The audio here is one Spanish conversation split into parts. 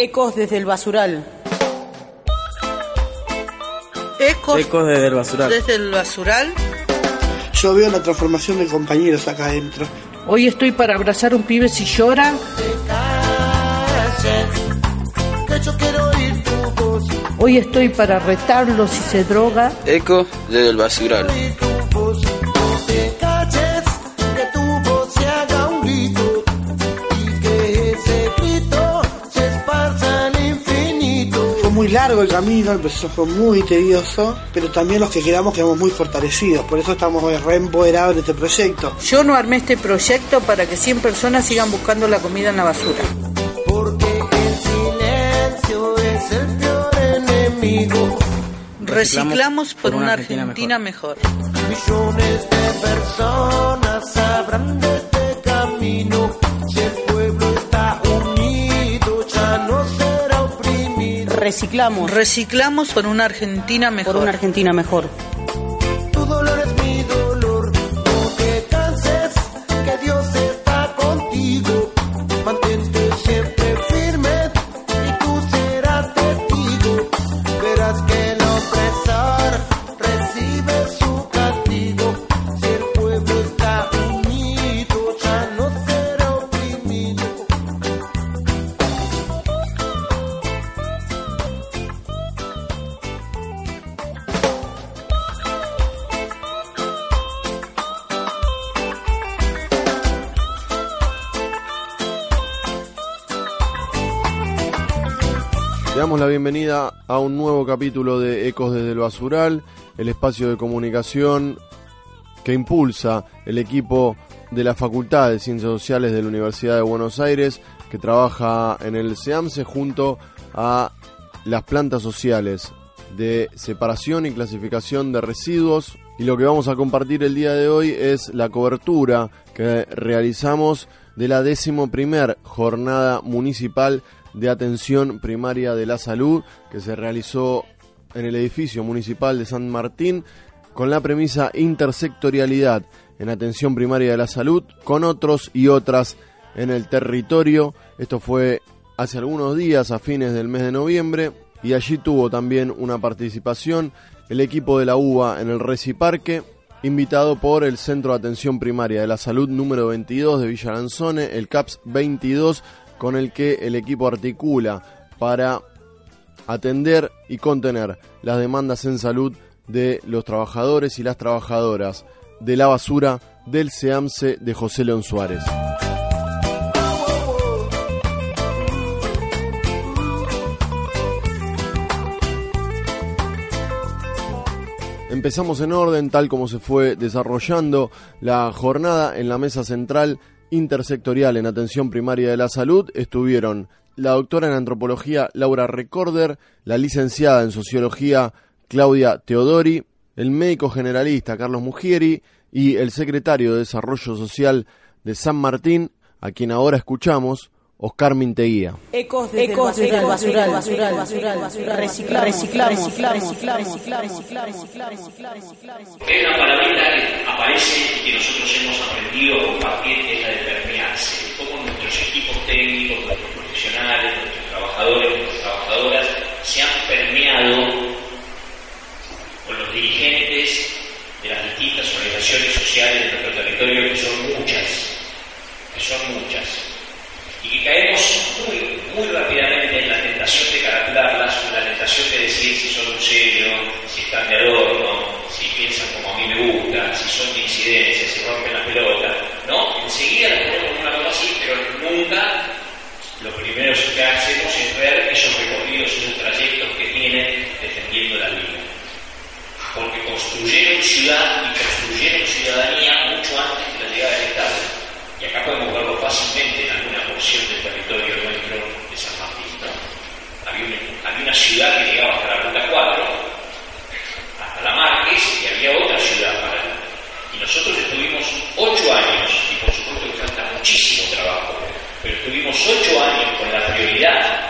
Ecos desde el basural. Ecos, Ecos desde el basural. desde el basural. Yo veo la transformación de compañeros acá adentro. Hoy estoy para abrazar a un pibe si llora. Hoy estoy para retarlo si se droga. Ecos desde el basural. Muy largo el camino, el proceso fue muy tedioso, pero también los que quedamos quedamos muy fortalecidos. Por eso estamos reempoderados en este proyecto. Yo no armé este proyecto para que 100 personas sigan buscando la comida en la basura. Reciclamos por una Argentina mejor. Reciclamos Reciclamos por una Argentina por mejor. una Argentina mejor. Bienvenida a un nuevo capítulo de Ecos desde el Basural, el espacio de comunicación que impulsa el equipo de la Facultad de Ciencias Sociales de la Universidad de Buenos Aires, que trabaja en el SEAMSE junto a las plantas sociales de separación y clasificación de residuos. Y lo que vamos a compartir el día de hoy es la cobertura que realizamos de la décimo primer jornada municipal de atención primaria de la salud que se realizó en el edificio municipal de San Martín con la premisa intersectorialidad en atención primaria de la salud con otros y otras en el territorio. Esto fue hace algunos días a fines del mes de noviembre y allí tuvo también una participación el equipo de la UBA en el Reciparque invitado por el Centro de Atención Primaria de la Salud número 22 de Villa Lanzone, el CAPS 22 con el que el equipo articula para atender y contener las demandas en salud de los trabajadores y las trabajadoras de la basura del SEAMSE de José León Suárez. Empezamos en orden, tal como se fue desarrollando la jornada en la mesa central intersectorial en atención primaria de la salud. Estuvieron la doctora en antropología Laura Recorder, la licenciada en sociología Claudia Teodori, el médico generalista Carlos Mugieri y el secretario de Desarrollo Social de San Martín, a quien ahora escuchamos, Oscar Minteguía. Ecos desde, el basural, basural, basural, basural, Reciclamos, reciclamos, reciclamos, reciclamos, Hay una palabrita que aparece y que nosotros hemos aprendido a compartir, que es la de permearse. Cómo nuestros equipos técnicos, nuestros profesionales, nuestros trabajadores, nuestras trabajadoras se han permeado con los dirigentes de las distintas organizaciones sociales de nuestro territorio, que son muchas, que son muchas y que caemos muy, muy rápidamente en la tentación de calcularlas, en la tentación de decir si son un serio, si están de adorno, si piensan como a mí me gusta, si son de incidencia, si rompen la pelota, ¿no? Enseguida las ponemos una cosa así, pero nunca lo primero que hacemos es ver esos recorridos, esos trayectos que tienen defendiendo la vida. Porque construyeron ciudad y construyeron ciudadanía mucho antes de la llegada del Estado. Y acá podemos verlo fácilmente en alguna porción del territorio nuestro de San Martín. ¿no? Había un ciudad que llegaba hasta la ruta 4, hasta la Márquez, y había otra ciudad paralela. Y nosotros estuvimos ocho años, y por supuesto que falta muchísimo trabajo, pero estuvimos ocho años con la prioridad,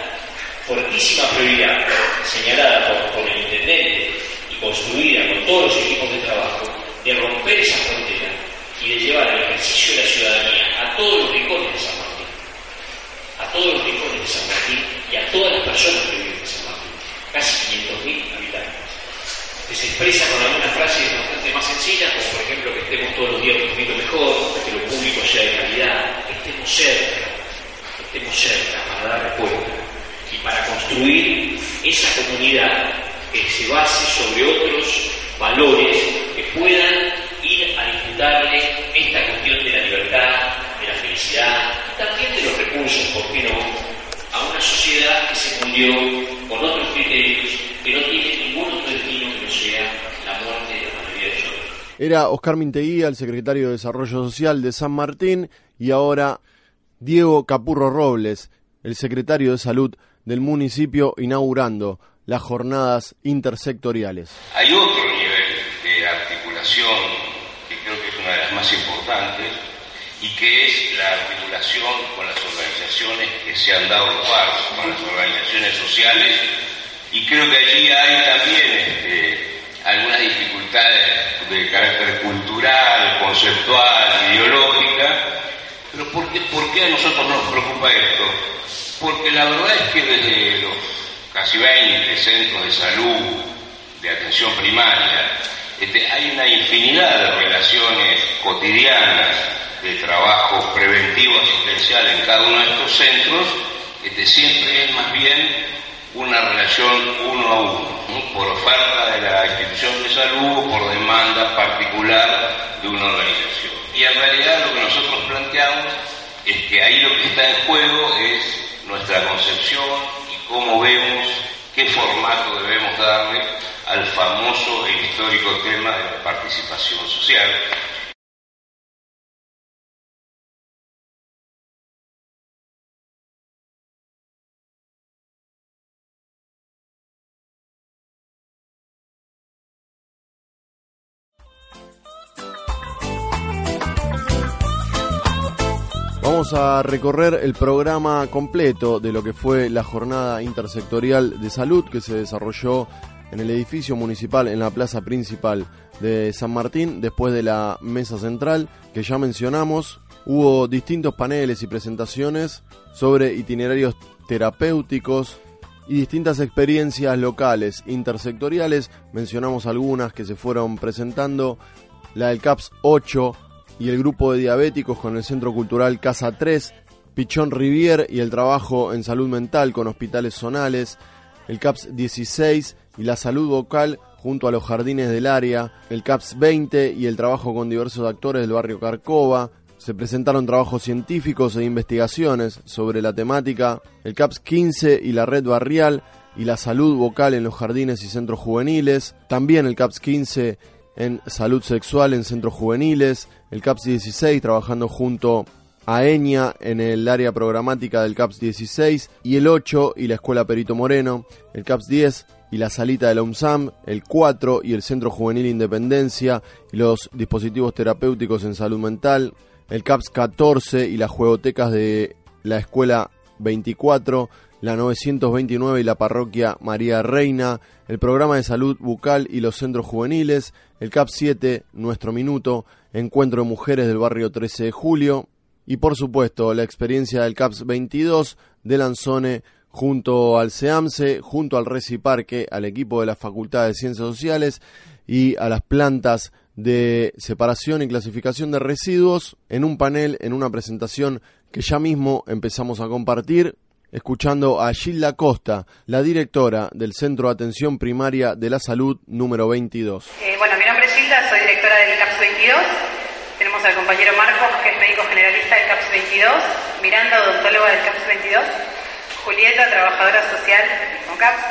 fortísima prioridad, señalada por, por el intendente y construida con todos los equipos de trabajo, de romper esa frontera y de llevar el ejercicio de la ciudadanía a todos los rincones de San Martín, a todos los rincones de San Martín y a todas las personas que viven en San Martín, casi 500.000 habitantes. Que se expresa con algunas frases bastante más sencillas, como por ejemplo que estemos todos los días un poquito mejor, que lo público sea de calidad, que estemos cerca, que estemos cerca para dar respuesta y para construir esa comunidad que se base sobre otros valores que puedan ¿por qué no?, a una sociedad que se fundió con otros criterios que no tiene ningún otro destino que no sea la muerte de la mayoría de nosotros. Era Oscar Minteguía, el secretario de Desarrollo Social de San Martín, y ahora Diego Capurro Robles, el secretario de Salud del municipio, inaugurando las jornadas intersectoriales. Hay otro nivel de articulación que creo que es una de las más importantes y que es la articulación con las que se han dado paso, con las organizaciones sociales. Y creo que allí hay también este, algunas dificultades de carácter cultural, conceptual, ideológica, pero ¿por qué, ¿por qué a nosotros nos preocupa esto? Porque la verdad es que desde los casi 20 centros de salud, de atención primaria, este, hay una infinidad de relaciones cotidianas de trabajo preventivo asistencial en cada uno de estos centros, este, siempre es más bien una relación uno a uno, ¿no? por oferta de la institución de salud o por demanda particular de una organización. Y en realidad lo que nosotros planteamos es que ahí lo que está en juego es nuestra concepción y cómo vemos, qué formato debemos darle al famoso histórico tema de la participación social, Vamos a recorrer el programa completo de lo que fue la jornada intersectorial de salud que se desarrolló en el edificio municipal en la plaza principal de San Martín después de la mesa central que ya mencionamos. Hubo distintos paneles y presentaciones sobre itinerarios terapéuticos y distintas experiencias locales intersectoriales. Mencionamos algunas que se fueron presentando. La del CAPS 8 y el grupo de diabéticos con el Centro Cultural Casa 3, Pichón Rivier y el trabajo en salud mental con hospitales zonales, el CAPS 16 y la salud vocal junto a los jardines del área, el CAPS 20 y el trabajo con diversos actores del barrio Carcova. Se presentaron trabajos científicos e investigaciones sobre la temática, el CAPS 15 y la red barrial y la salud vocal en los jardines y centros juveniles, también el CAPS 15 en salud sexual en centros juveniles, el CAPS 16 trabajando junto a EñA en el área programática del CAPS 16 y el 8 y la Escuela Perito Moreno, el CAPS 10 y la salita de la UMSAM, el 4 y el Centro Juvenil Independencia los dispositivos terapéuticos en salud mental, el CAPS 14 y las juegotecas de la Escuela 24, la 929 y la parroquia María Reina, el programa de salud bucal y los centros juveniles, el CAP 7, Nuestro Minuto, Encuentro de Mujeres del barrio 13 de Julio y por supuesto la experiencia del CAPS 22 de Lanzone junto al SEAMSE, junto al Reciparque, al equipo de la Facultad de Ciencias Sociales y a las plantas de separación y clasificación de residuos en un panel, en una presentación que ya mismo empezamos a compartir escuchando a Gilda Costa, la directora del Centro de Atención Primaria de la Salud número 22. Eh, bueno, mi nombre es Gilda, soy directora del CAPS 22. Tenemos al compañero Marcos, que es médico generalista del CAPS 22, Miranda, odontóloga del CAPS 22, Julieta, trabajadora social mismo CAPS,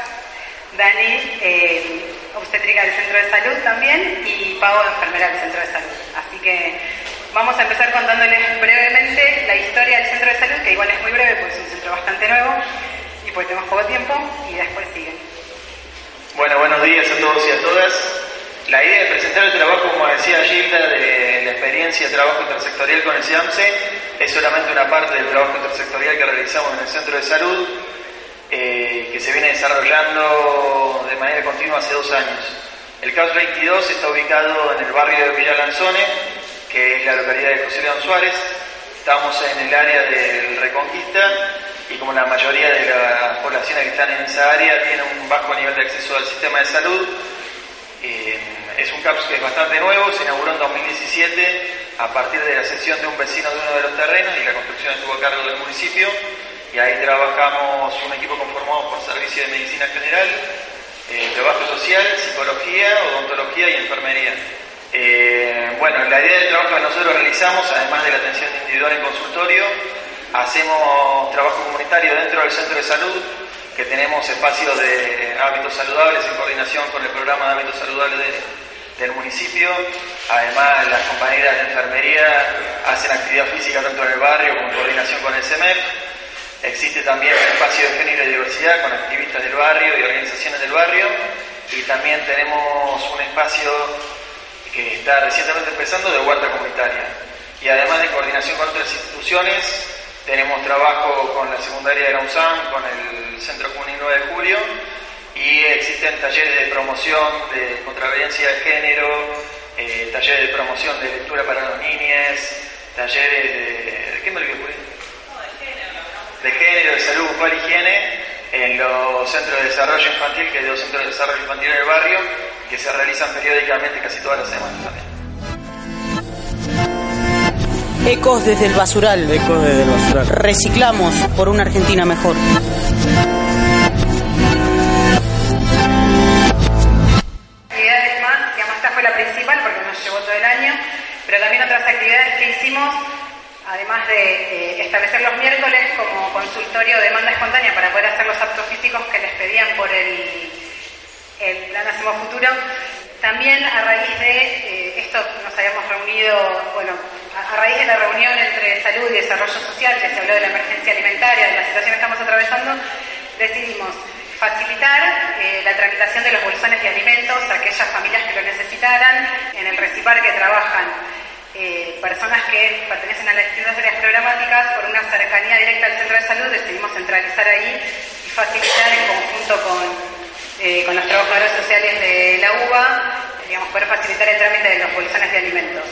Dani, eh, obstétrica del Centro de Salud también, y Pau, enfermera del Centro de Salud. Así que Vamos a empezar contándoles brevemente la historia del centro de salud, que igual es muy breve porque es un centro bastante nuevo. Y porque tenemos poco tiempo y después siguen. Bueno, buenos días a todos y a todas. La idea de presentar el trabajo, como decía Gilda, de la experiencia de trabajo intersectorial con el SIAMSE, es solamente una parte del trabajo intersectorial que realizamos en el centro de salud, eh, que se viene desarrollando de manera continua hace dos años. El CAUS 22 está ubicado en el barrio de Villa Lanzone, que es la localidad de José León Suárez. Estamos en el área del Reconquista y como la mayoría de las poblaciones que están en esa área tienen un bajo nivel de acceso al sistema de salud, eh, es un CAPS que es bastante nuevo, se inauguró en 2017 a partir de la cesión de un vecino de uno de los terrenos y la construcción estuvo a cargo del municipio y ahí trabajamos un equipo conformado por Servicio de Medicina General, eh, Trabajo Social, Psicología, Odontología y Enfermería. Eh, bueno, la idea del trabajo que nosotros realizamos, además de la atención individual en consultorio, hacemos trabajo comunitario dentro del centro de salud, que tenemos espacios de hábitos saludables en coordinación con el programa de hábitos saludables del municipio. Además, las compañeras de enfermería hacen actividad física tanto en el barrio como en coordinación con el CEMEF. Existe también un espacio de género y diversidad con activistas del barrio y organizaciones del barrio. Y también tenemos un espacio que está recientemente empezando de huerta comunitaria. Y además de coordinación con otras instituciones, tenemos trabajo con la secundaria de la USAM, con el Centro 9 de Julio, y existen talleres de promoción de contraveniencia de género, eh, talleres de promoción de lectura para los niños, talleres de... ¿De qué me olvidé? De género, de salud bucal y higiene en los centros de desarrollo infantil, que hay dos centros de desarrollo infantil en el barrio, que se realizan periódicamente casi todas las semanas también. Ecos desde el basural. Ecos desde el basural. Reciclamos por una Argentina mejor. De establecer los miércoles como consultorio de demanda espontánea para poder hacer los actos físicos que les pedían por el, el Plan Hacemos Futuro, también a raíz de eh, esto nos habíamos reunido, bueno, a, a raíz de la reunión entre salud y desarrollo social, que se habló de la emergencia alimentaria, de la situación que estamos atravesando, decidimos facilitar eh, la tramitación de los bolsones de alimentos a aquellas familias que lo necesitaran. En el Recipar que trabajan eh, personas que pertenecen a las distintas programáticas, por una cercanía directa al centro de salud, decidimos centralizar ahí y facilitar en conjunto con, eh, con los trabajadores sociales de la UBA, digamos, poder facilitar el trámite de los bolsones de alimentos.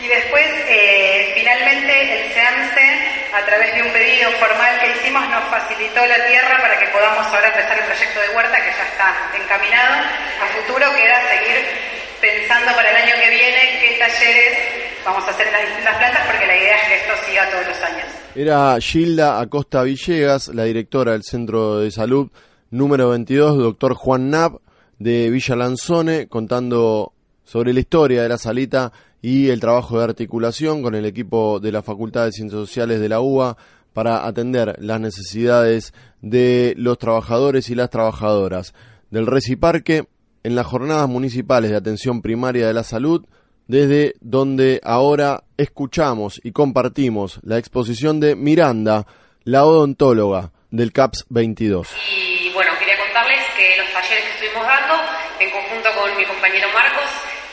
Y después, eh, finalmente, el SEAMSE, a través de un pedido formal que hicimos, nos facilitó la tierra para que podamos ahora empezar el proyecto de huerta, que ya está encaminado. A futuro queda seguir pensando para el año que viene qué talleres vamos a hacer las distintas plantas, porque la idea es que esto siga todos los años. Era Gilda Acosta Villegas, la directora del Centro de Salud número 22, doctor Juan Nab, de Villa Lanzone, contando sobre la historia de la salita y el trabajo de articulación con el equipo de la Facultad de Ciencias Sociales de la UBA para atender las necesidades de los trabajadores y las trabajadoras del Reciparque en las jornadas municipales de atención primaria de la salud, desde donde ahora escuchamos y compartimos la exposición de Miranda, la odontóloga del CAPS 22. Y bueno, quería contarles que los talleres que estuvimos dando, en conjunto con mi compañero Marcos,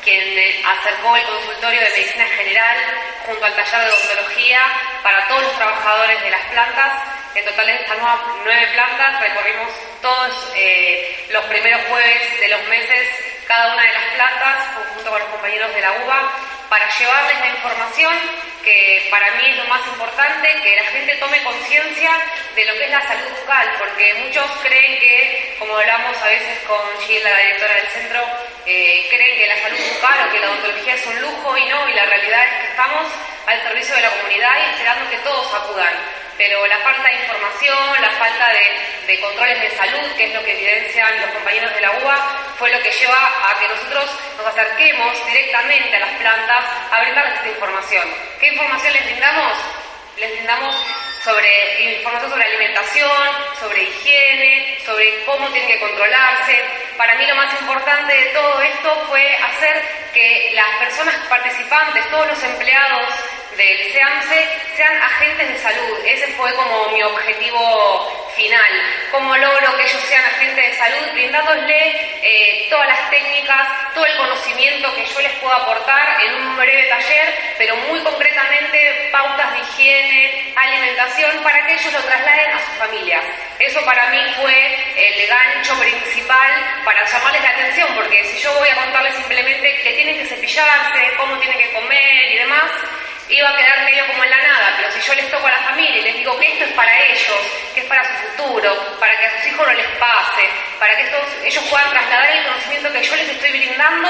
quien acercó el consultorio de medicina general junto al taller de odontología para todos los trabajadores de las plantas. En total, estas nueve plantas recorrimos todos eh, los primeros jueves de los meses cada una de las plantas, junto con los compañeros de la UBA, para llevarles la información que para mí es lo más importante, que la gente tome conciencia de lo que es la salud bucal, porque muchos creen que, como hablamos a veces con Gilda, la directora del centro, eh, creen que la salud bucal o que la odontología es un lujo y no, y la realidad es que estamos al servicio de la comunidad y esperando que todos acudan pero la falta de información, la falta de, de, controles de salud, que es lo que evidencian los compañeros de la UBA, fue lo que lleva a que nosotros nos acerquemos directamente a las plantas a brindarles esta información. ¿Qué información les brindamos? Les brindamos sobre información sobre alimentación, sobre higiene, sobre cómo tienen que controlarse. Para mí lo más importante de todo esto fue hacer que las personas participantes, todos los empleados del SEAMSE, sean agentes de salud. Ese fue como mi objetivo final. ¿Cómo logro que ellos sean agentes de salud? Brindándoles eh, todas las técnicas, todo el conocimiento que yo les puedo aportar en un breve taller, pero muy concretamente pautas de higiene, alimentación, para que ellos lo trasladen a sus familias. Eso para mí fue el gancho principal para llamarles la atención, porque si yo voy a contarles simplemente que tienen que cepillarse, cómo tienen que comer y demás, iba a quedar medio como en la nada, pero si yo les toco a la familia y les digo que esto es para ellos, que es para su futuro, para que a sus hijos no les pase, para que estos, ellos puedan trasladar el conocimiento que yo les estoy brindando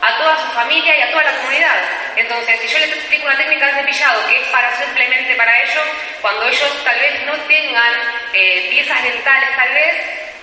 a toda su familia y a toda la comunidad. Entonces, si yo les explico una técnica de cepillado que es para simplemente para ellos, cuando ellos tal vez no tengan eh, piezas dentales, tal vez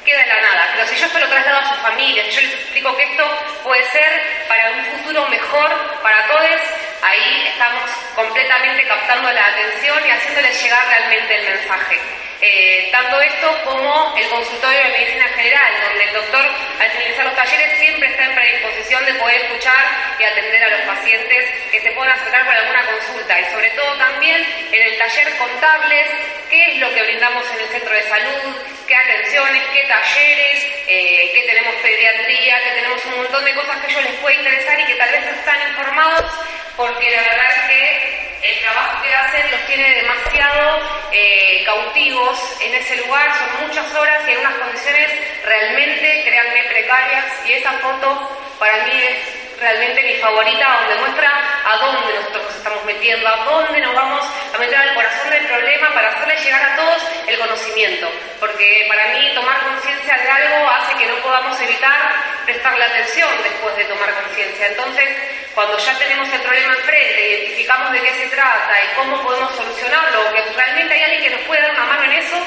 queda en la nada. Pero si yo esto lo traslado a su familia, si yo les explico que esto puede ser para un futuro mejor para todos, ahí estamos completamente captando la atención y haciéndoles llegar realmente el mensaje. Eh, tanto esto como el consultorio de medicina general, donde el doctor al finalizar los talleres siempre está en predisposición de poder escuchar y atender a los pacientes que se puedan acercar por alguna consulta y sobre todo también en el taller contables qué es lo que brindamos en el centro de salud, qué atenciones, qué talleres, eh, qué tenemos pediatría, que tenemos un montón de cosas que a ellos les puede interesar y que tal vez están informados porque la verdad es que el trabajo que hacen los tiene demasiado eh, cautivos en ese lugar, son muchas horas y en unas condiciones realmente, créanme, precarias y esa foto para mí es realmente mi favorita, donde muestra a dónde nosotros nos estamos metiendo, a dónde nos vamos a meter al corazón del problema para hacerle llegar a todos el conocimiento. Porque para mí tomar conciencia de algo hace que no podamos evitar prestarle atención después de tomar conciencia. Entonces, cuando ya tenemos el problema enfrente, identificamos de qué se trata y cómo podemos solucionarlo, que realmente hay alguien que nos puede dar una mano en eso,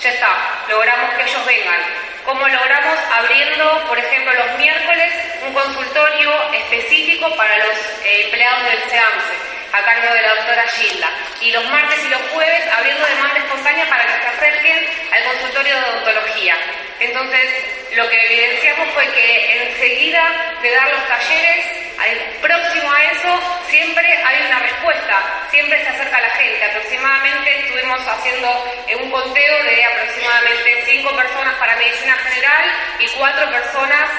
ya está, logramos que ellos vengan. ¿Cómo logramos abriendo, por ejemplo, los miércoles un consultorio específico para los eh, empleados del SEAMSE, a cargo de la doctora Gilda? Y los martes y los jueves abriendo demanda espontánea para que se acerquen al consultorio de odontología. Entonces, lo que evidenciamos fue que enseguida de dar los talleres, próximo a eso, siempre hay una respuesta, siempre se acerca la gente. Aproximadamente estuvimos haciendo un conteo de aproximadamente cinco personas para medicina general y cuatro personas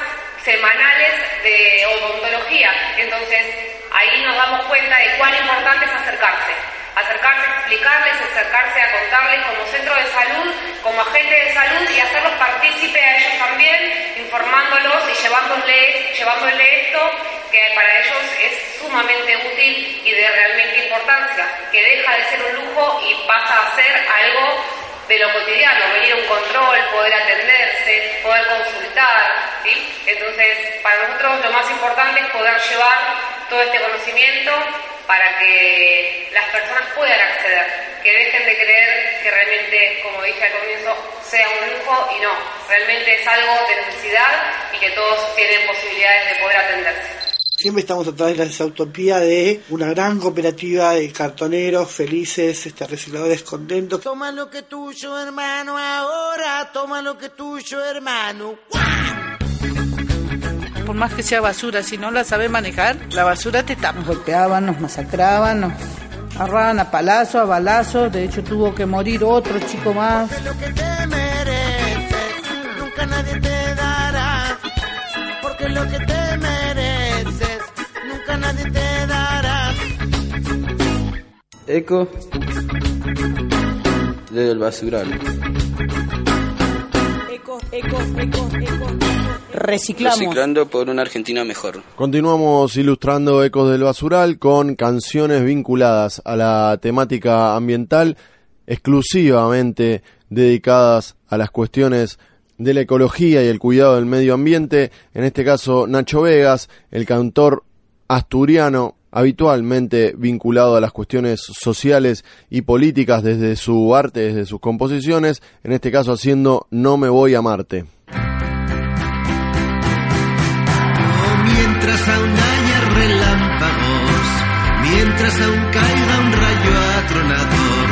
semanales de odontología. Entonces, ahí nos damos cuenta de cuán importante es acercarse acercarse a explicarles, acercarse a contarles como centro de salud, como agente de salud y hacerlos partícipe a ellos también, informándolos y llevándole, llevándole esto que para ellos es sumamente útil y de realmente importancia, que deja de ser un lujo y pasa a ser algo de lo cotidiano, venir a un control, poder atenderse, poder consultar, ¿sí? Entonces, para nosotros lo más importante es poder llevar todo este conocimiento para que las personas puedan acceder, que dejen de creer que realmente, como dije al comienzo, sea un lujo y no, realmente es algo de necesidad y que todos tienen posibilidades de poder atenderse. Siempre estamos a través de esa utopía de una gran cooperativa de cartoneros felices, este, recicladores contentos. Toma lo que es tuyo, hermano, ahora toma lo que es tuyo, hermano. Por más que sea basura, si no la sabes manejar, la basura te tapa. Nos golpeaban, nos masacraban, nos agarraban a palazo, a balazo. De hecho, tuvo que morir otro chico más. Lo que te mereces, nunca nadie te dará. Porque lo que te Eco desde el basural. Eco, eco, eco, eco. Reciclamos. Reciclando por una Argentina mejor. Continuamos ilustrando Ecos del Basural con canciones vinculadas a la temática ambiental, exclusivamente dedicadas a las cuestiones de la ecología y el cuidado del medio ambiente. En este caso, Nacho Vegas, el cantor asturiano habitualmente vinculado a las cuestiones sociales y políticas desde su arte, desde sus composiciones, en este caso haciendo No me voy a Marte. Mientras aún haya relámpagos, mientras aún caiga un rayo atronador,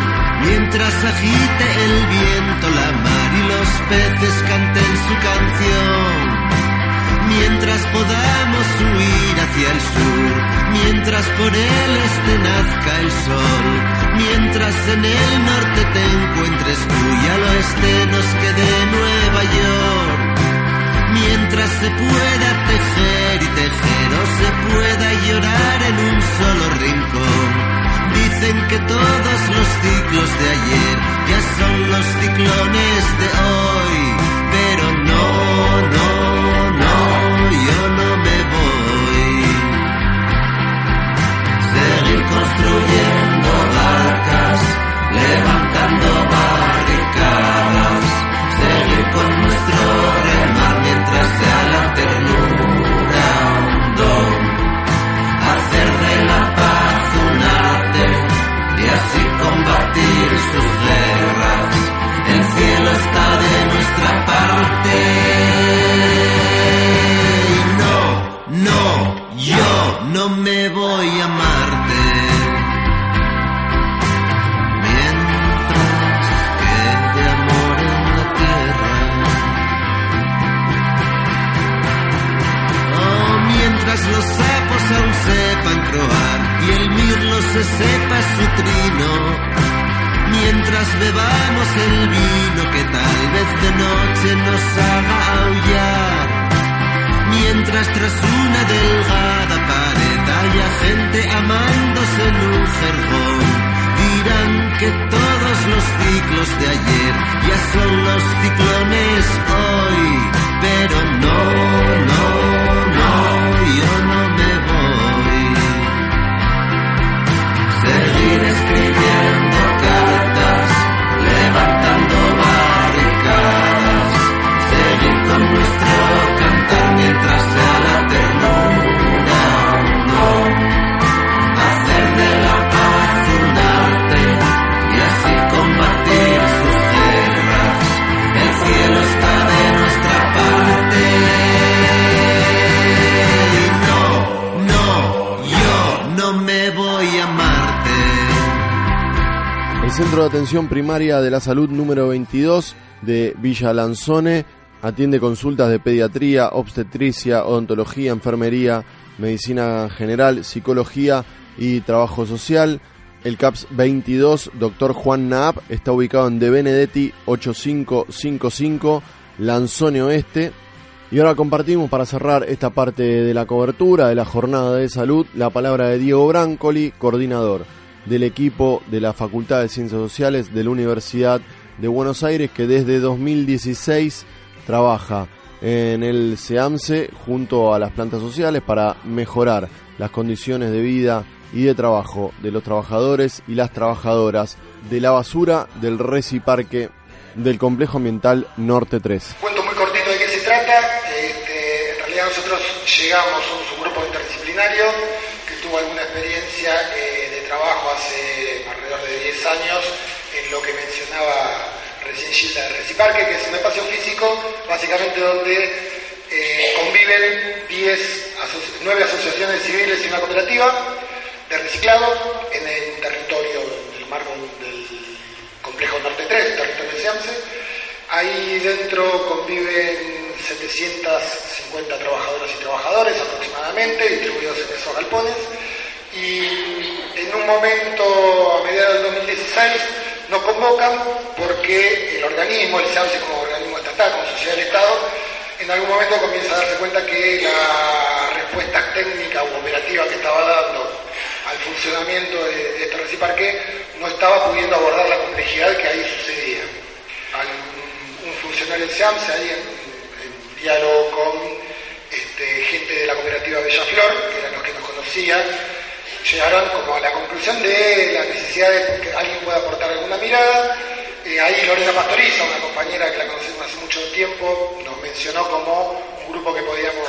mientras agite el viento la mar y los peces canten su canción, mientras podamos huir hacia el sur, mientras por el este nazca el sol, mientras en el norte te encuentres tú y al oeste nos quede Nueva York. Mientras se pueda tejer y tejer o se pueda llorar en un solo rincón. Dicen que todos los ciclos de ayer ya son los ciclones de hoy, pero no, no, construyendo barcas, levantando barricadas, Atención Primaria de la Salud número 22 de Villa Lanzone atiende consultas de pediatría, obstetricia, odontología, enfermería, medicina general, psicología y trabajo social. El CAPS 22, Dr. Juan Naab, está ubicado en De Benedetti 8555, Lanzone Oeste. Y ahora compartimos para cerrar esta parte de la cobertura de la jornada de salud la palabra de Diego Brancoli, coordinador del equipo de la Facultad de Ciencias Sociales de la Universidad de Buenos Aires que desde 2016 trabaja en el SEAMSE junto a las plantas sociales para mejorar las condiciones de vida y de trabajo de los trabajadores y las trabajadoras de la basura del Reciparque del Complejo Ambiental Norte 3. Cuento muy cortito de qué se trata. Este, en realidad nosotros llegamos, somos un grupo interdisciplinario que tuvo alguna experiencia eh, trabajo hace alrededor de 10 años en lo que mencionaba recién Gilda del Reciparque, que es un espacio físico básicamente donde eh, conviven 10, aso- 9 asociaciones civiles y una cooperativa de reciclado en el territorio del marco del complejo Norte 3, territorio de Siamse. Ahí dentro conviven 750 trabajadoras y trabajadores aproximadamente, distribuidos en esos galpones. Y en un momento, a mediados del 2016, nos convocan porque el organismo, el SAMSE como organismo estatal, como sociedad del Estado, en algún momento comienza a darse cuenta que la respuesta técnica u operativa que estaba dando al funcionamiento de, de este reciparque no estaba pudiendo abordar la complejidad que ahí sucedía. Al- un funcionario del SAMSE ahí en, en diálogo con este, gente de la cooperativa Bellaflor, que eran los que nos conocían, llegaron como a la conclusión de la necesidad de que alguien pueda aportar alguna mirada. Eh, ahí Lorena Pastoriza, una compañera que la conocemos hace mucho tiempo, nos mencionó como un grupo que podíamos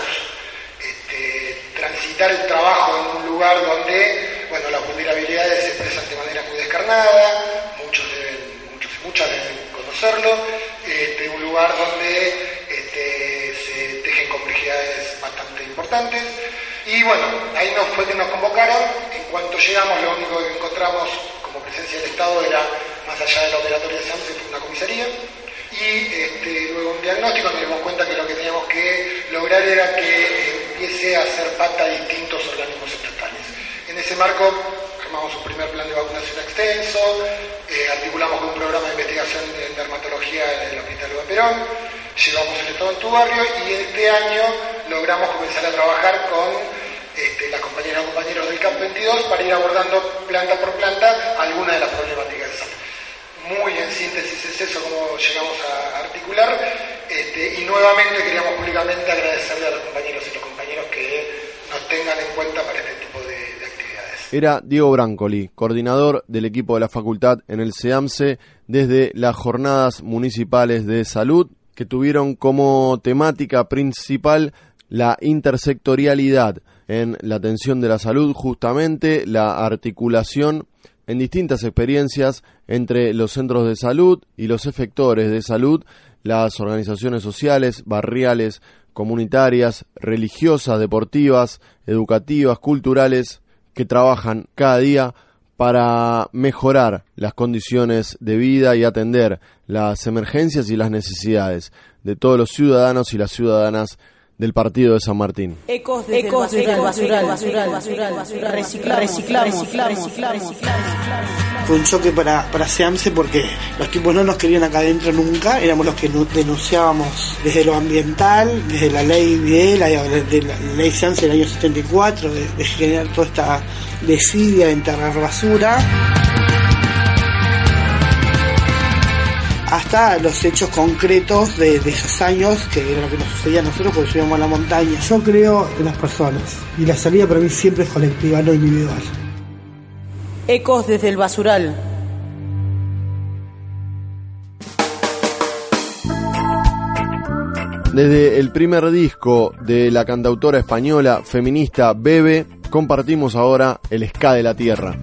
este, transitar el trabajo en un lugar donde bueno, las vulnerabilidades se expresan de manera muy descarnada, muchos, deben, muchos muchas deben conocerlo, este, un lugar donde este, se tejen complejidades bastante importantes. Y bueno, ahí nos fue que nos convocaron. En cuanto llegamos, lo único que encontramos como presencia del Estado era, más allá de la operatoria de SAMSE, fue una comisaría. Y este, luego un diagnóstico nos dimos cuenta que lo que teníamos que lograr era que empiece a hacer pata a distintos organismos estatales. En ese marco armamos un primer plan de vacunación extenso, eh, articulamos un programa de investigación en dermatología en el Hospital de Perón, llevamos el Estado en tu barrio y este año logramos comenzar a trabajar con este, las compañeras y compañeros del CAP 22 para ir abordando planta por planta algunas de las problemáticas de salud. Muy en síntesis es eso como llegamos a articular este, y nuevamente queríamos públicamente agradecerle a los compañeros y los compañeros que nos tengan en cuenta para este tipo de, de. Era Diego Brancoli, coordinador del equipo de la facultad en el SEAMSE desde las jornadas municipales de salud que tuvieron como temática principal la intersectorialidad en la atención de la salud, justamente la articulación en distintas experiencias entre los centros de salud y los efectores de salud, las organizaciones sociales, barriales, comunitarias, religiosas, deportivas, educativas, culturales, que trabajan cada día para mejorar las condiciones de vida y atender las emergencias y las necesidades de todos los ciudadanos y las ciudadanas del partido de San Martín. Ecos desde Ecos el basural, basural, basural, basural, reciclamos, reciclamos, reciclamos, Fue un choque para, para SEAMSE porque los tipos no nos querían acá adentro nunca, éramos los que denunciábamos desde lo ambiental, desde la ley de la, de la ley SEAMSE del año 74, de, de generar toda esta desidia de enterrar basura. Los hechos concretos de, de, esos años, que era lo que nos sucedía a nosotros cuando subíamos a la montaña. Yo creo en las personas y la salida para mí siempre es colectiva, no individual. Ecos desde el basural. Desde el primer disco de la cantautora española feminista Bebe, compartimos ahora el ska de la tierra.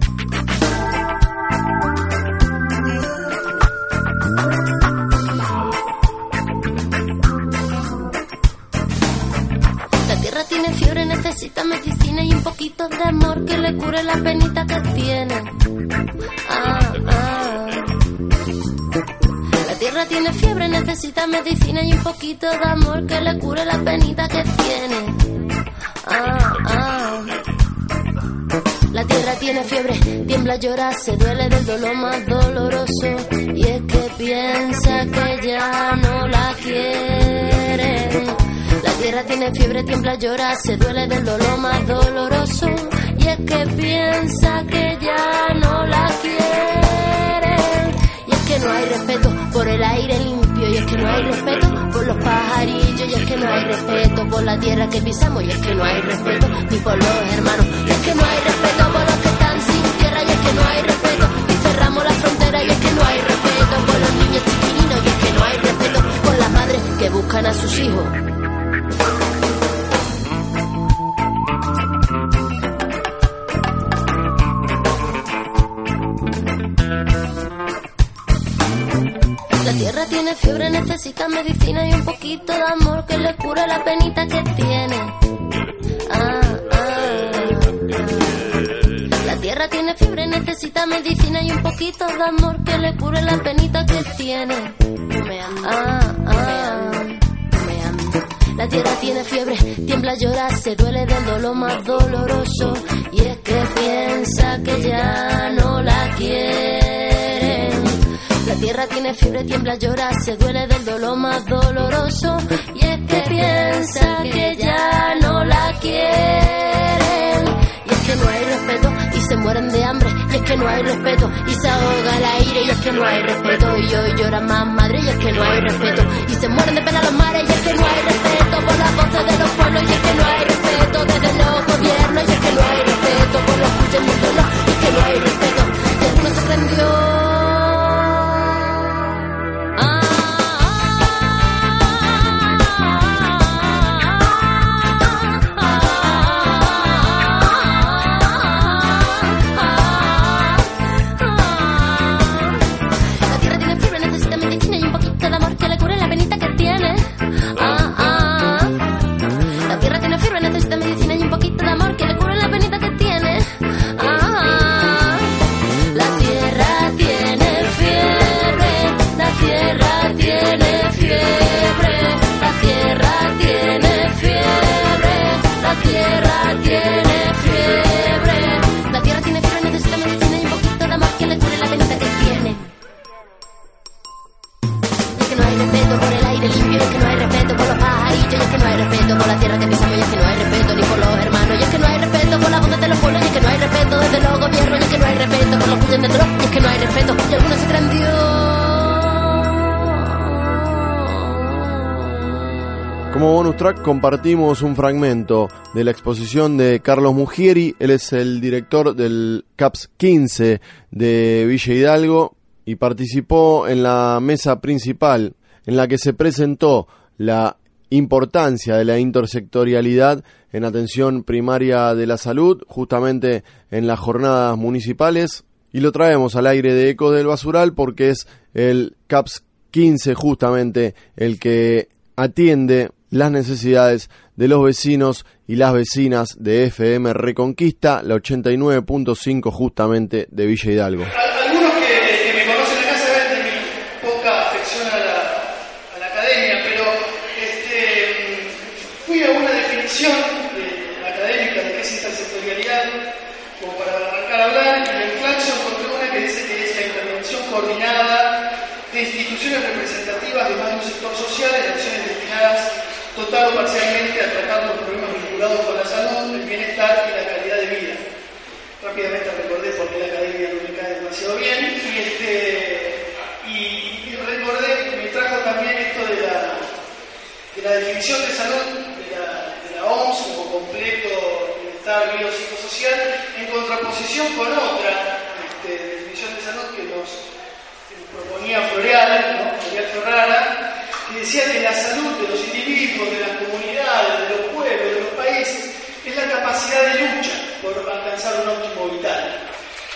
Necesita medicina y un poquito de amor que le cure la penita que tiene. Ah, ah. La tierra tiene fiebre, tiembla, llora, se duele del dolor más doloroso. Y es que piensa que ya no la quieren. La tierra tiene fiebre, tiembla, llora, se duele del dolor más doloroso. Y es que piensa que ya no la quieren. Y es que no hay respeto por el aire limpio. Y es que no hay respeto por los pajarillos. Y es que no hay respeto por la tierra que pisamos. Y es que no hay respeto ni por los hermanos. Y es que no hay respeto por los que están sin tierra. Y es que no hay respeto. Y cerramos la frontera. Y es que no hay respeto por los niños chiquilinos. Y es que no hay respeto por las madres que buscan a sus hijos. Tiene fiebre, necesita medicina y un poquito de amor que le cure la penita que tiene. Ah, ah. La tierra tiene fiebre, necesita medicina y un poquito de amor que le cure la penita que tiene. Ah, ah. La tierra tiene fiebre, tiembla, llora, se duele del dolor más doloroso. Y es que piensa que ya no la quieren. La tierra tiene fiebre, tiembla, llora, se duele del dolor más doloroso. Y es que piensa que ya no la quieren. Y es que no hay respeto y se mueren de hambre. Y es que no hay respeto y se ahoga el aire. Y es que no hay respeto y hoy llora más madre. Y es que no hay respeto y se mueren de pena los mares. Y es que no hay respeto por las voces de los pueblos. Y es que no hay respeto desde los gobiernos. Y es que no hay respeto por los del dolor. Y es que no hay respeto. Y mundo se prendió. Compartimos un fragmento de la exposición de Carlos Mugieri, él es el director del CAPS 15 de Villa Hidalgo y participó en la mesa principal en la que se presentó la importancia de la intersectorialidad en atención primaria de la salud, justamente en las jornadas municipales, y lo traemos al aire de Eco del Basural porque es el CAPS 15 justamente el que atiende las necesidades de los vecinos y las vecinas de FM Reconquista, la 89.5 justamente de Villa Hidalgo. Algunos que, que me conocen acá saben de mi poca afección a la, a la academia, pero este, fui a una definición de, académica de qué es intersectorialidad, como para arrancar a hablar, y en el Flaxo encontré una que dice que es la intervención coordinada de instituciones representativas de más de un sector social en acciones destinadas total o parcialmente a tratar los problemas vinculados con la salud, el bienestar y la calidad de vida. Rápidamente recordé por qué la academia no me cae demasiado bien y, este, y, y recordé, me trajo también esto de la, de la definición de salud de la, de OMS como completo bienestar biopsicosocial en contraposición con otra este, definición de salud que nos proponía Floreal, ¿no? Floreal Ferrara, que decía que la salud de los individuos, de las comunidades, de los pueblos, de los países, es la capacidad de lucha por alcanzar un óptimo vital.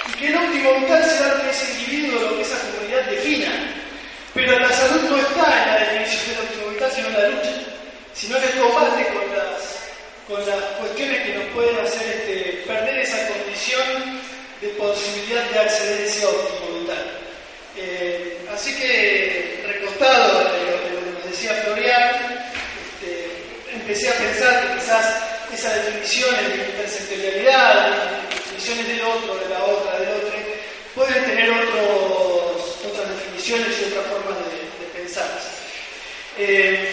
Y que el óptimo vital será lo que ese individuo, lo que esa comunidad defina. Pero la salud no está en la definición óptimo vital, sino en la lucha, sino en el combate con las, con las cuestiones que nos pueden hacer este, perder esa condición de posibilidad de acceder a ese óptimo vital. Eh, así que, recostado de lo, de que nos decía Florian, este, empecé a pensar que quizás esas definiciones de intersectorialidad, de definiciones del otro, de la otra, del otro, pueden tener otros, y otras formas de, de pensarse. Eh,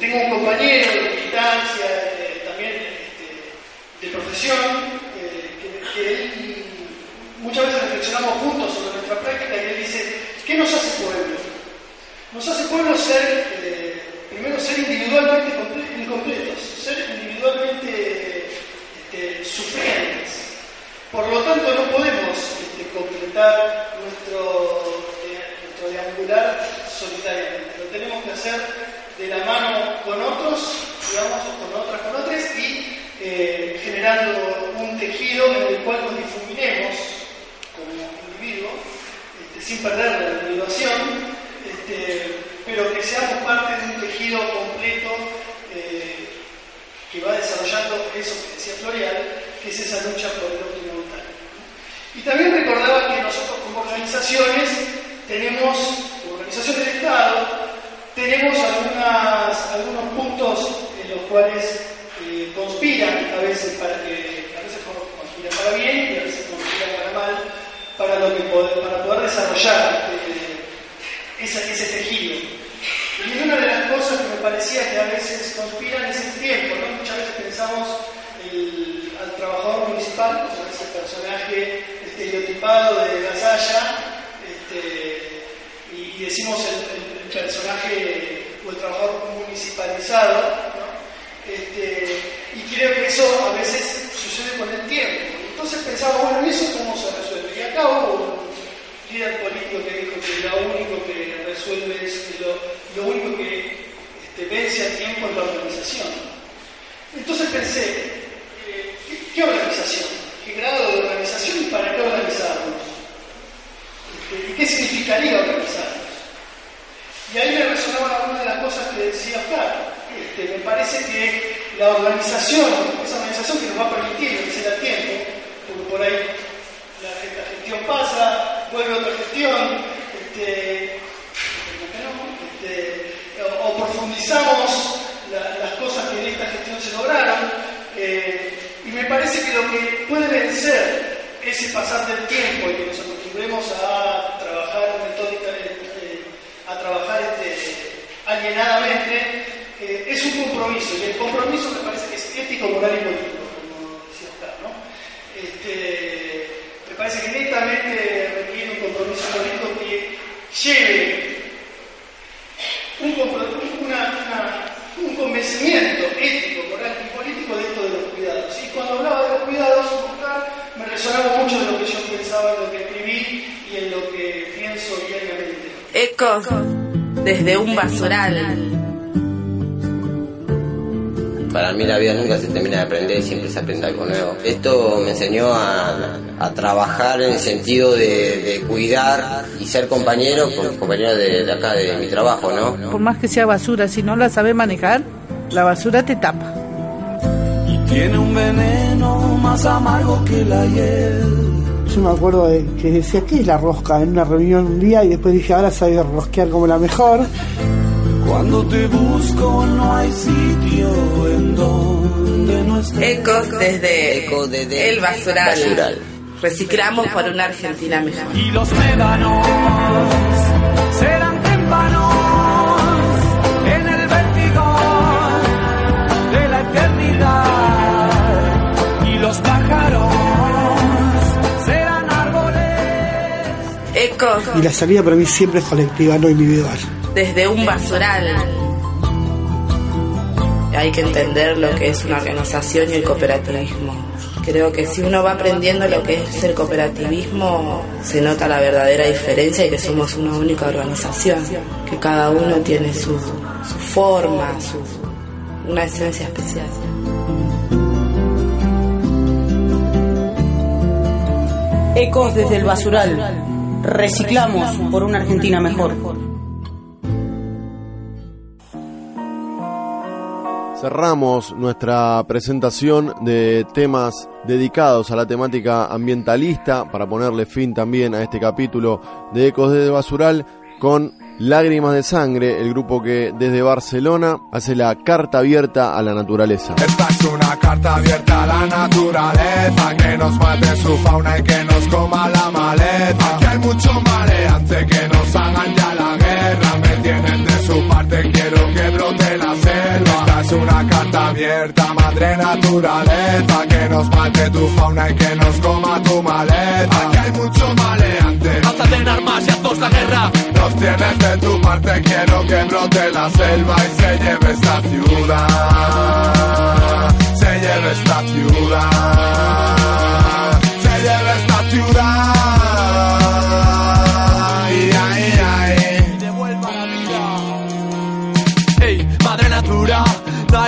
tengo un compañero de militancia, eh, también este, de profesión, eh, que, él muchas veces reflexionamos juntos sobre nuestra práctica y él dice, ¿qué nos hace pueblo? Nos hace pueblo ser, primero ser individualmente comple- incompletos, ser individualmente este, sufrientes. Por lo tanto, no podemos este, completar nuestro, solitariamente. Lo tenemos que hacer de la mano con otros, digamos, con otras, con otras, y eh, generando un tejido en el cual nos difuminemos como individuo, este, sin perder la individuación, este, pero que seamos parte de un tejido completo eh, que va desarrollando eso que decía Florial, que es esa lucha por el vital. Y también recordaba que nosotros como organizaciones tenemos, como organización del Estado, tenemos algunas, algunos puntos en los cuales eh, conspiran a veces para que a veces conspiran para bien y a veces conspiran para mal para lo que poder, para poder desarrollar eh, ese tejido. Y una de las cosas que me parecía que a veces conspiran es el tiempo, ¿no? Muchas veces pensamos al trabajador municipal ese personaje estereotipado de Gasalla, este, decimos el, personaje o el trabajador municipalizado. Este, y creo que eso a veces sucede con el tiempo. Entonces pensaba, bueno, ¿y eso cómo se resuelve? Y acá hubo un líder político que dijo que lo único que resuelve es lo, único que este, vence al tiempo es la organización. Entonces pensé, eh, ¿qué, qué organización? ¿Qué grado de organización y para qué organizarnos? Este, ¿Y qué significaría organizarnos? Y ahí me resonaban algunas de las cosas que decía Oscar. Este, me parece que la organización, esa organización que nos va a permitir vencer al tiempo, porque por ahí la, gestión pasa, vuelve otra gestión, este, este, o, profundizamos la- las cosas que en esta gestión se lograron, eh, y me parece que lo que puede vencer ese pasar del tiempo y que nos acostumbremos a trabajar metódica, eh, a trabajar este, alienadamente, compromiso. Y el compromiso me parece que es ético, moral y político, como decía Oscar, ¿no? Este, me parece que netamente requiere un compromiso político que lleve un, compro- una- una- un convencimiento ético, moral y político de esto de los cuidados. Y cuando hablaba de los cuidados, Oscar, me resonaba mucho de lo que yo pensaba, en lo que escribí y en lo que pienso diariamente. Ecos desde un basural. Para mí la vida nunca se termina de aprender, siempre se aprende algo nuevo. Esto me enseñó a, a trabajar en el sentido de, de cuidar y ser compañero con mis compañeros de, de acá, de mi trabajo, ¿no? Por más que sea basura, si no la sabes manejar, la basura te tapa. Tiene un veneno más amargo que la hiel. Yo me acuerdo de que decía, ¿qué es la rosca? En una reunión un día y después dije, ahora sabía rosquear como la mejor. Cuando te busco no hay sitio en donde no estés. Ecos desde, Eco desde el basural. Basural. Reciclamos por una Argentina mejor. Y los médanos Y la salida para mí siempre es colectiva, no individual. desde un basural. Hay que entender lo que es una organización y el cooperativismo. Creo que si uno va aprendiendo lo que es el cooperativismo, se nota la verdadera diferencia y que somos una única organización, que cada uno tiene su, su forma, su, una esencia especial. Ecos desde el basural. Reciclamos por una Argentina mejor. Cerramos nuestra presentación de temas dedicados a la temática ambientalista para ponerle fin también a este capítulo de Ecos desde Basural con Lágrimas de Sangre, el grupo que desde Barcelona hace la carta abierta a la naturaleza. Esta es una carta abierta a la naturaleza Que nos mate su fauna y que nos coma la maleza Aquí hay mucho maleante que nos hagan ya la guerra Me tienen de su parte, quiero que brote la selva es una carta abierta, madre naturaleza Que nos mate tu fauna y que nos coma tu maleza Aquí hay mucho maleante Alzate en armas y haznos la guerra. nos tienes de tu parte, quiero que brote la selva y se lleve esta ciudad. Se lleve esta ciudad. Se lleve esta ciudad.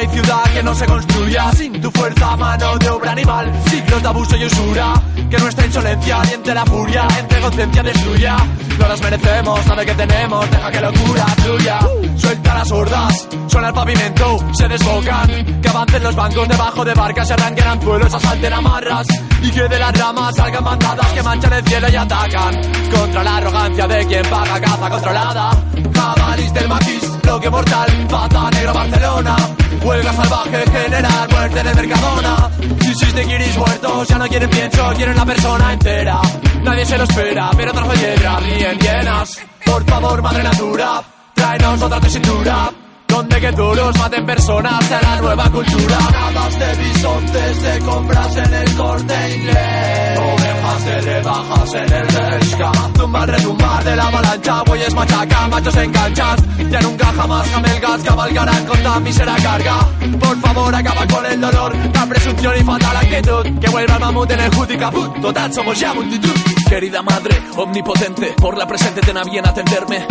Hay ciudad que no se construya sin tu fuerza, mano de obra animal, siglos de abuso y usura. Que nuestra insolencia aliente la furia, entre conciencia destruya. No las merecemos, nada que tenemos, deja que locura fluya. Suelta las hordas, suena el pavimento, se desbocan. Que avancen los bancos debajo de barcas, se arranquen anzuelos, asalten amarras. Y que de las ramas salgan bandadas que manchan el cielo y atacan. Contra la arrogancia de quien paga caza controlada. Jabalís del maquis, bloque mortal, pata negro Barcelona. Huelga salvaje, generar muerte el Mercadona. Crisis de guiris muertos, ya no quieren pienso, quieren la persona entera. Nadie se lo espera, pero trajo hiedra, ríen llenas. Por favor, madre natura, tráenos otra de cintura. Donde que duros maten personas sea la nueva cultura. Nadas de bisontes de compras en el corte inglés. Ovejas de rebajas en el Bershka. Tumba al retumbar de la avalancha, bueyes machacan, machos en canchas. Ya nunca jamás jamelgas cabalgarán con tan mísera carga. Por favor, acaba con el dolor, la presunción y fatal actitud. Que vuelva el mamut en el hood y caput. Total, somos ya multitud. Querida madre, omnipotente, por la presente ten a bien atenderme.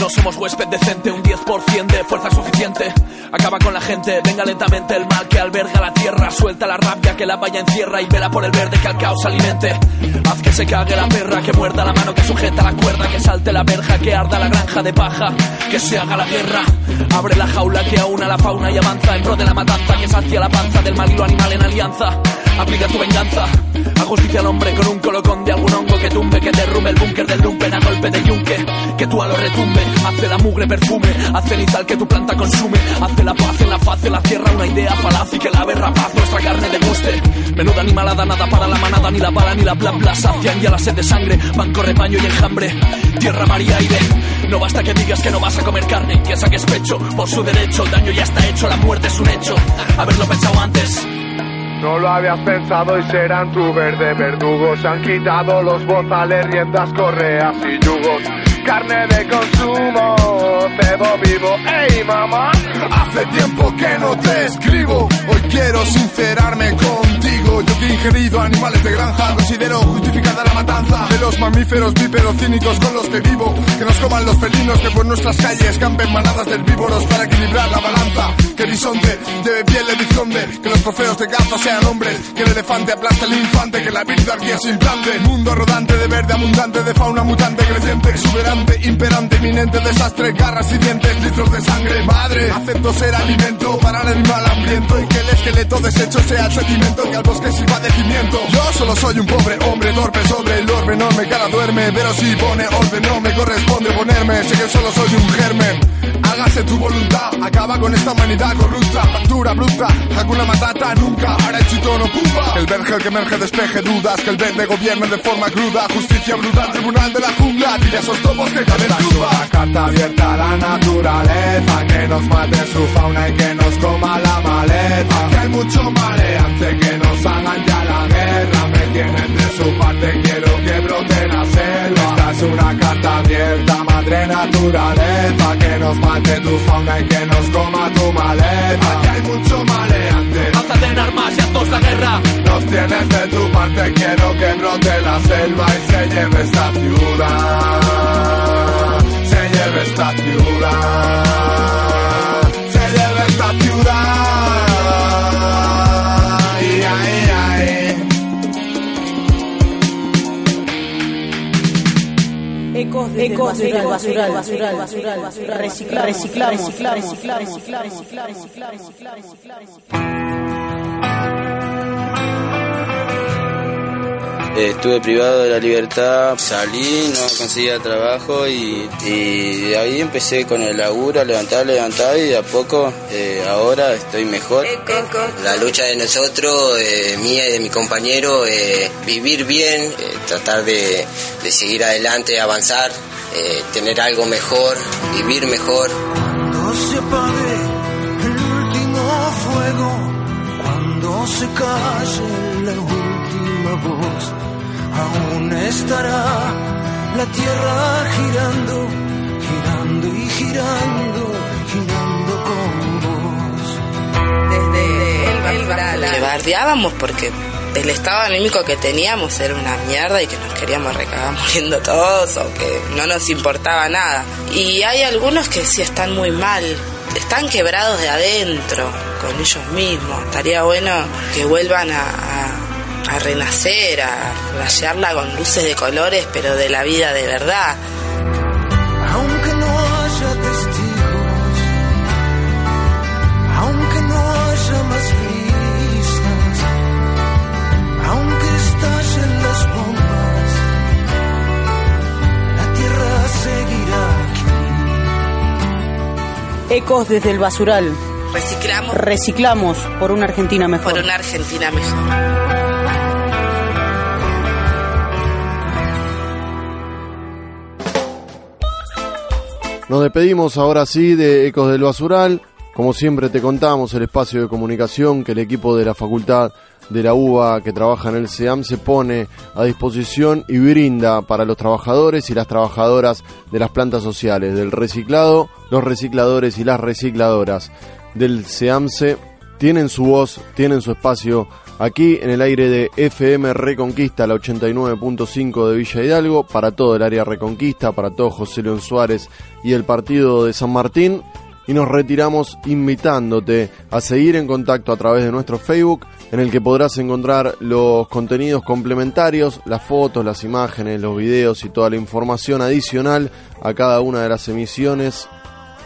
No somos huésped decente, un 10% de fuerza suficiente. Acaba con la gente, venga lentamente el mal que alberga la tierra. Suelta la rabia que la valla encierra y vela por el verde que al caos alimente. Haz que se cague la perra, que muerda la mano que sujeta la cuerda, que salte la verja, que arda la granja de paja, que se haga la guerra. Abre la jaula que aúna la fauna y avanza en pro de la matanza, que sacia la panza del mal y lo animal en alianza. Aplica tu venganza, justicia al hombre con un colocón de algún hongo que tumbe, que derrumbe el búnker del lumpen a golpe de yunque, que tú a lo retumbe, hace la mugre perfume, hace cenital que tu planta consume, hace la paz en la faz de la tierra, una idea falaz y que la berra paz nuestra carne deguste. Menuda animalada, nada para la manada, ni la bala ni la bla bla, sacian ya la sed de sangre, banco, rebaño y enjambre, tierra, mar y aire. No basta que digas que no vas a comer carne, que saques pecho por su derecho, el daño ya está hecho, la muerte es un hecho. Haberlo pensado antes. No lo habías pensado y serán tu verde verdugos. Han quitado los bozales, riendas, correas y yugos. Carne de consumo, cebo vivo. ¡Ey, mamá! Hace tiempo que no te escribo. Hoy quiero sincerarme contigo. Yo que he ingerido animales de granja, considero justificada la matanza de los mamíferos bípedos cínicos con los que vivo. Que nos coman los felinos, que por nuestras calles campen manadas de herbívoros para equilibrar la balanza. Que bisonte lleve piel de bisonte, que los trofeos de caza sean hombres. Que el elefante aplasta al infante, que la vida guía se implante. Mundo rodante de verde abundante, de fauna mutante, creciente, exuberante, imperante, inminente, desastre, garras y dientes, litros de sangre. Madre, acepto ser alimento para el animal hambriento y que el esqueleto deshecho sea el sedimento que al bosque sirva de cimiento. Yo solo soy un pobre hombre torpe sobre el orbe enorme, cara duerme, pero si pone orden no me corresponde ponerme. Sé que solo soy un germen. Tu voluntad, acaba con esta humanidad corrupta, factura bruta, Hakuna Matata nunca, ahora no. Que el verge, el que emerge, despeje dudas, que el verde gobierne de forma cruda, justicia brutal, tribunal de la jungla, dile a esos topos que caben Una carta abierta a la naturaleza, que nos mate su fauna y que nos coma la maleza. Que hay mucho maleante, que nos hagan ya la guerra, me tienen de su parte, quiero que brote la selva. Esta es una carta abierta, madre naturaleza, que nos mate tu fauna y que nos coma tu maleza. Que hay mucho maleante, Alzate en armas y haznos la guerra. nos tienes de tu parte, quiero que brote la selva y se lleve esta ciudad. Se lleve esta ciudad. Ecos del basural, basural, basural, basural, reciclamos, reciclamos, reciclamos, reciclamos, Eh, estuve privado de la libertad, salí, no conseguía trabajo y, y de ahí empecé con el laburo, levantar, levantar y de a poco eh, ahora estoy mejor. La lucha de nosotros, eh, mía y de mi compañero, eh, vivir bien, eh, tratar de, de seguir adelante, avanzar, eh, tener algo mejor, vivir mejor. Cuando se apague el último fuego, cuando se calle aún estará la tierra girando, girando y girando, girando con vos. Desde el basural. Que bardeábamos porque el estado anímico que teníamos era una mierda y que nos queríamos recagar muriendo todos o que no nos importaba nada. Y hay algunos que sí están muy mal, están quebrados de adentro con ellos mismos. Estaría bueno que vuelvan a, a- a renacer, a rayarla con luces de colores, pero de la vida de verdad. Aunque no haya testigos, aunque no haya más vistas, aunque estallen las bombas, la tierra seguirá aquí. Ecos desde el basural. Reciclamos Reciclamos por una Argentina mejor. por una Argentina mejor. Nos despedimos ahora sí de Ecos del Basural. Como siempre te contamos el espacio de comunicación que el equipo de la Facultad de la UBA que trabaja en el SEAM se pone a disposición y brinda para los trabajadores y las trabajadoras de las plantas sociales, del reciclado, los recicladores y las recicladoras del SEAMSE tienen su voz, tienen su espacio aquí en el aire de FM Reconquista, la 89.5 de Villa Hidalgo, para todo el área Reconquista, para todo José León Suárez y el partido de San Martín. Y nos retiramos invitándote a seguir en contacto a través de nuestro Facebook, en el que podrás encontrar los contenidos complementarios, las fotos, las imágenes, los videos y toda la información adicional a cada una de las emisiones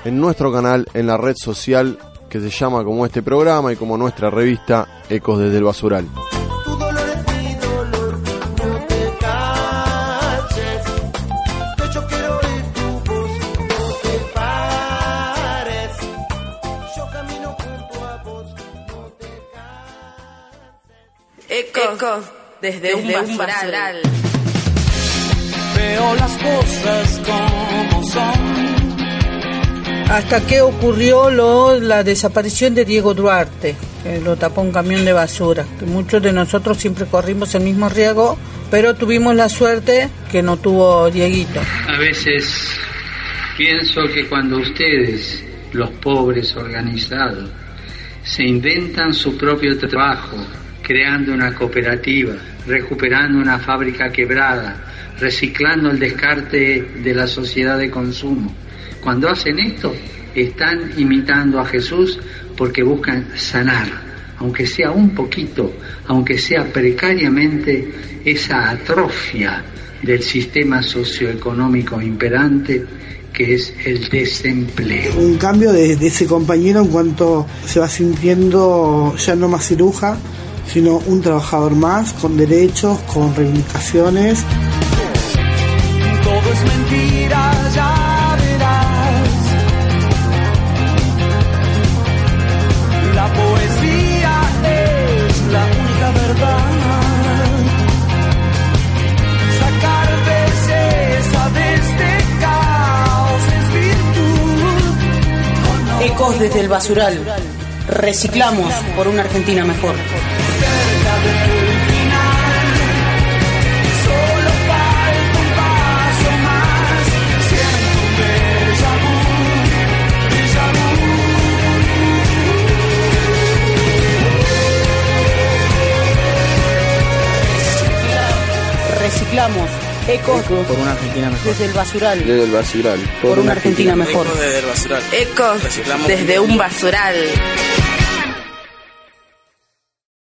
en nuestro canal, en la red social que se llama como este programa y como nuestra revista Ecos desde el Basural. Eco, desde, desde. Un basural. Veo las cosas como son. Hasta que ocurrió lo, la desaparición de Diego Duarte, que lo tapó un camión de basura. Muchos de nosotros siempre corrimos el mismo riesgo, pero tuvimos la suerte que no tuvo Dieguito. A veces pienso que cuando ustedes, los pobres organizados, se inventan su propio trabajo, creando una cooperativa, recuperando una fábrica quebrada, reciclando el descarte de la sociedad de consumo. Cuando hacen esto, están imitando a Jesús porque buscan sanar, aunque sea un poquito, aunque sea precariamente, esa atrofia del sistema socioeconómico imperante que es el desempleo. Un cambio de, ese compañero en cuanto se va sintiendo ya no más ciruja, sino un trabajador más, con derechos, con reivindicaciones. Ecos desde el basural. Reciclamos por una Argentina mejor. Cerca Reciclamos. Ecos por una Argentina mejor. desde el basural. Desde el basural. Por una Argentina mejor. Desde el basural. Ecos Reciclamos. desde un basural.